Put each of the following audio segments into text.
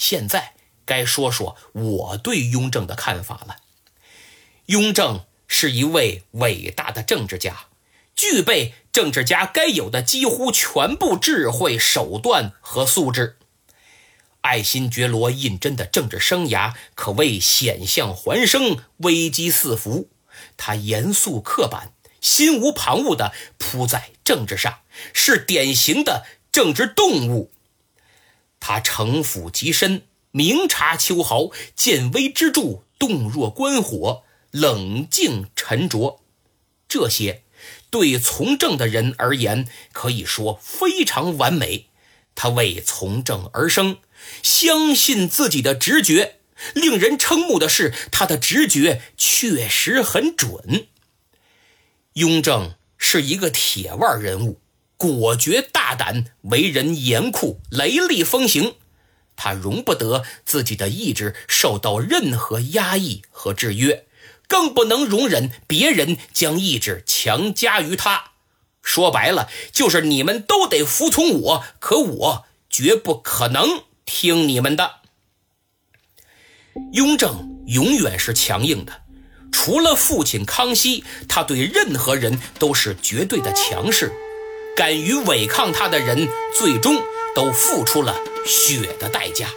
现在该说说我对雍正的看法了。雍正是一位伟大的政治家，具备政治家该有的几乎全部智慧、手段和素质。爱新觉罗胤禛的政治生涯可谓险象环生、危机四伏。他严肃刻板、心无旁骛地扑在政治上，是典型的政治动物。他城府极深，明察秋毫，见微知著，动若观火，冷静沉着。这些对从政的人而言，可以说非常完美。他为从政而生。相信自己的直觉，令人瞠目的是，他的直觉确实很准。雍正是一个铁腕人物，果决大胆，为人严酷，雷厉风行。他容不得自己的意志受到任何压抑和制约，更不能容忍别人将意志强加于他。说白了，就是你们都得服从我，可我绝不可能。听你们的，雍正永远是强硬的。除了父亲康熙，他对任何人都是绝对的强势。敢于违抗他的人，最终都付出了血的代价。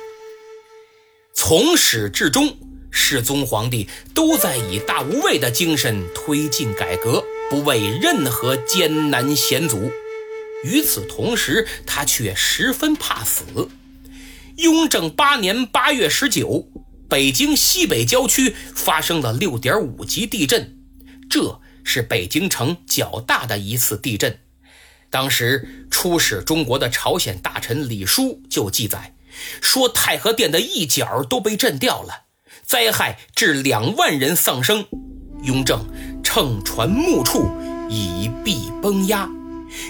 从始至终，世宗皇帝都在以大无畏的精神推进改革，不畏任何艰难险阻。与此同时，他却十分怕死。雍正八年八月十九，北京西北郊区发生了六点五级地震，这是北京城较大的一次地震。当时出使中国的朝鲜大臣李书就记载说，太和殿的一角都被震掉了，灾害致两万人丧生。雍正乘船木处，以避崩压。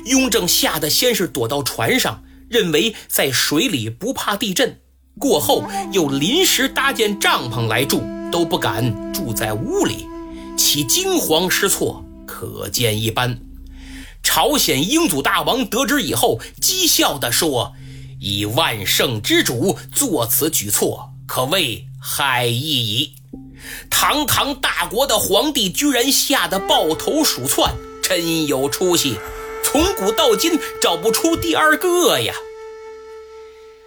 雍正吓得先是躲到船上。认为在水里不怕地震，过后又临时搭建帐篷来住，都不敢住在屋里，其惊慌失措可见一斑。朝鲜英祖大王得知以后，讥笑地说：“以万圣之主做此举措，可谓害义矣。堂堂大国的皇帝，居然吓得抱头鼠窜，真有出息。”从古到今找不出第二个呀。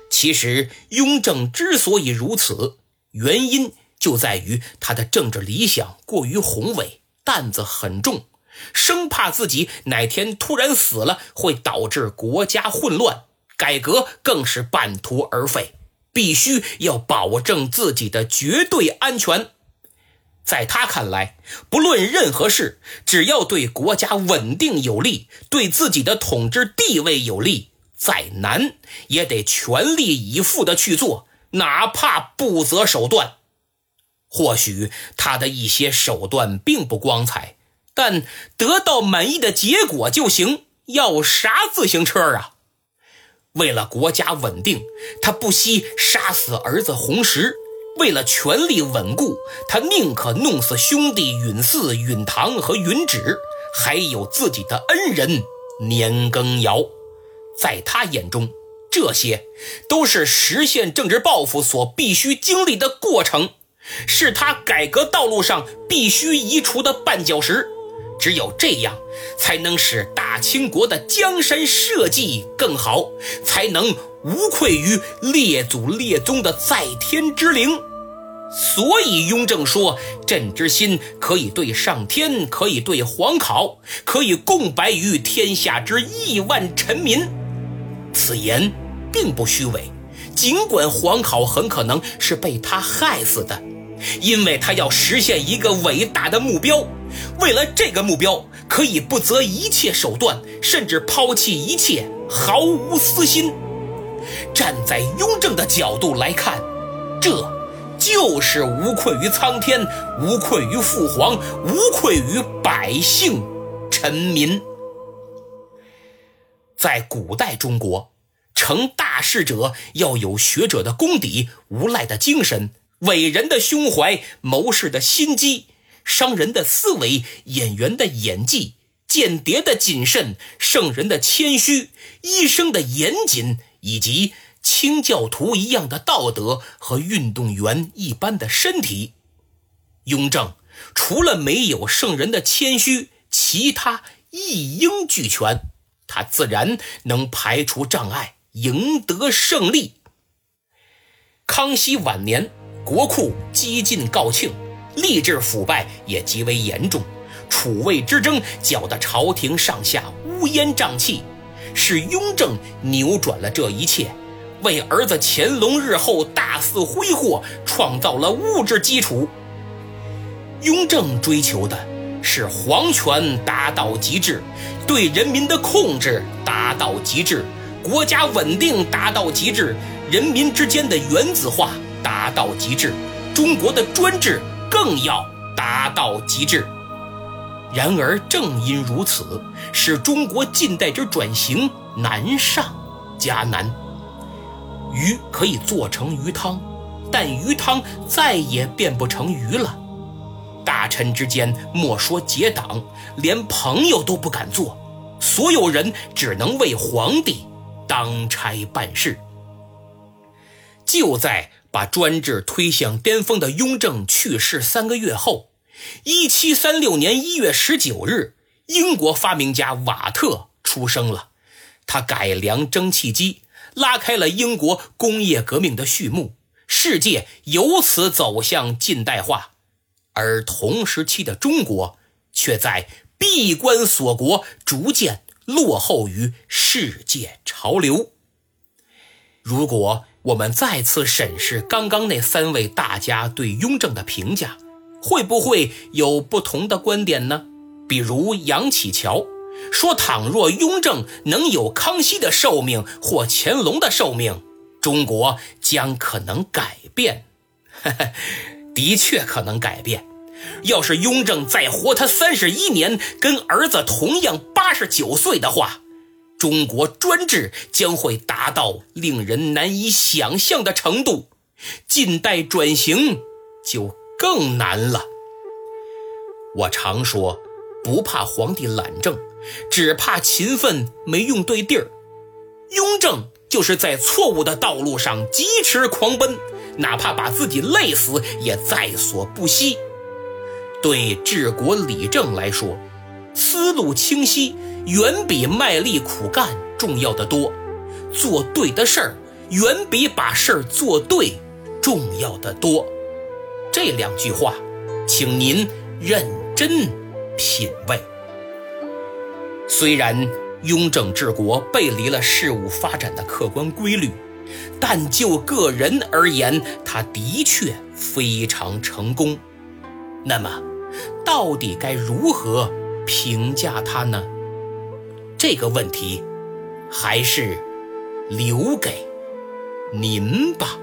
其实雍正之所以如此，原因就在于他的政治理想过于宏伟，担子很重，生怕自己哪天突然死了会导致国家混乱，改革更是半途而废。必须要保证自己的绝对安全。在他看来，不论任何事，只要对国家稳定有利，对自己的统治地位有利，再难也得全力以赴的去做，哪怕不择手段。或许他的一些手段并不光彩，但得到满意的结果就行。要啥自行车啊？为了国家稳定，他不惜杀死儿子弘时。为了权力稳固，他宁可弄死兄弟允嗣、允堂和允旨，还有自己的恩人年羹尧。在他眼中，这些都是实现政治抱负所必须经历的过程，是他改革道路上必须移除的绊脚石。只有这样，才能使大清国的江山社稷更好，才能无愧于列祖列宗的在天之灵。所以雍正说：“朕之心可以对上天，可以对皇考，可以共白于天下之亿万臣民。”此言并不虚伪。尽管皇考很可能是被他害死的，因为他要实现一个伟大的目标。为了这个目标，可以不择一切手段，甚至抛弃一切，毫无私心。站在雍正的角度来看，这就是无愧于苍天，无愧于父皇，无愧于百姓臣民。在古代中国，成大事者要有学者的功底、无赖的精神、伟人的胸怀、谋士的心机。商人的思维，演员的演技，间谍的谨慎，圣人的谦虚，医生的严谨，以及清教徒一样的道德和运动员一般的身体。雍正除了没有圣人的谦虚，其他一应俱全，他自然能排除障碍，赢得胜利。康熙晚年，国库几近告罄，吏治腐败也极为严重，楚魏之争搅得朝廷上下乌烟瘴气，是雍正扭转了这一切，为儿子乾隆日后大肆挥霍创造了物质基础。雍正追求的是皇权达到极致，对人民的控制达到极致，国家稳定达到极致，人民之间的原子化达到极致，中国的专制更要达到极致。然而，正因如此，使中国近代之转型难上加难。鱼可以做成鱼汤，但鱼汤再也变不成鱼了。大臣之间莫说结党，连朋友都不敢做，所有人只能为皇帝当差办事。就在把专制推向巅峰的雍正去世三个月后，一七三六年一月十九日，英国发明家瓦特出生了。他改良蒸汽机，拉开了英国工业革命的序幕，世界由此走向近代化。而同时期的中国，却在闭关锁国，逐渐落后于世界潮流。如果我们再次审视刚刚那三位大家对雍正的评价，会不会有不同的观点呢？比如杨启桥说：“倘若雍正能有康熙的寿命或乾隆的寿命，中国将可能改变。”的确可能改变。要是雍正再活他三十一年，跟儿子同样八十九岁的话，中国专制将会达到令人难以想象的程度，近代转型就更难了。我常说，不怕皇帝懒政，只怕勤奋没用对地儿。雍正就是在错误的道路上疾驰狂奔。哪怕把自己累死，也在所不惜。对治国理政来说，思路清晰远比卖力苦干重要的多。做对的事儿，远比把事儿做对重要的多。这两句话，请您认真品味。虽然雍正治国背离了事物发展的客观规律。但就个人而言，他的确非常成功。那么，到底该如何评价他呢？这个问题，还是留给您吧。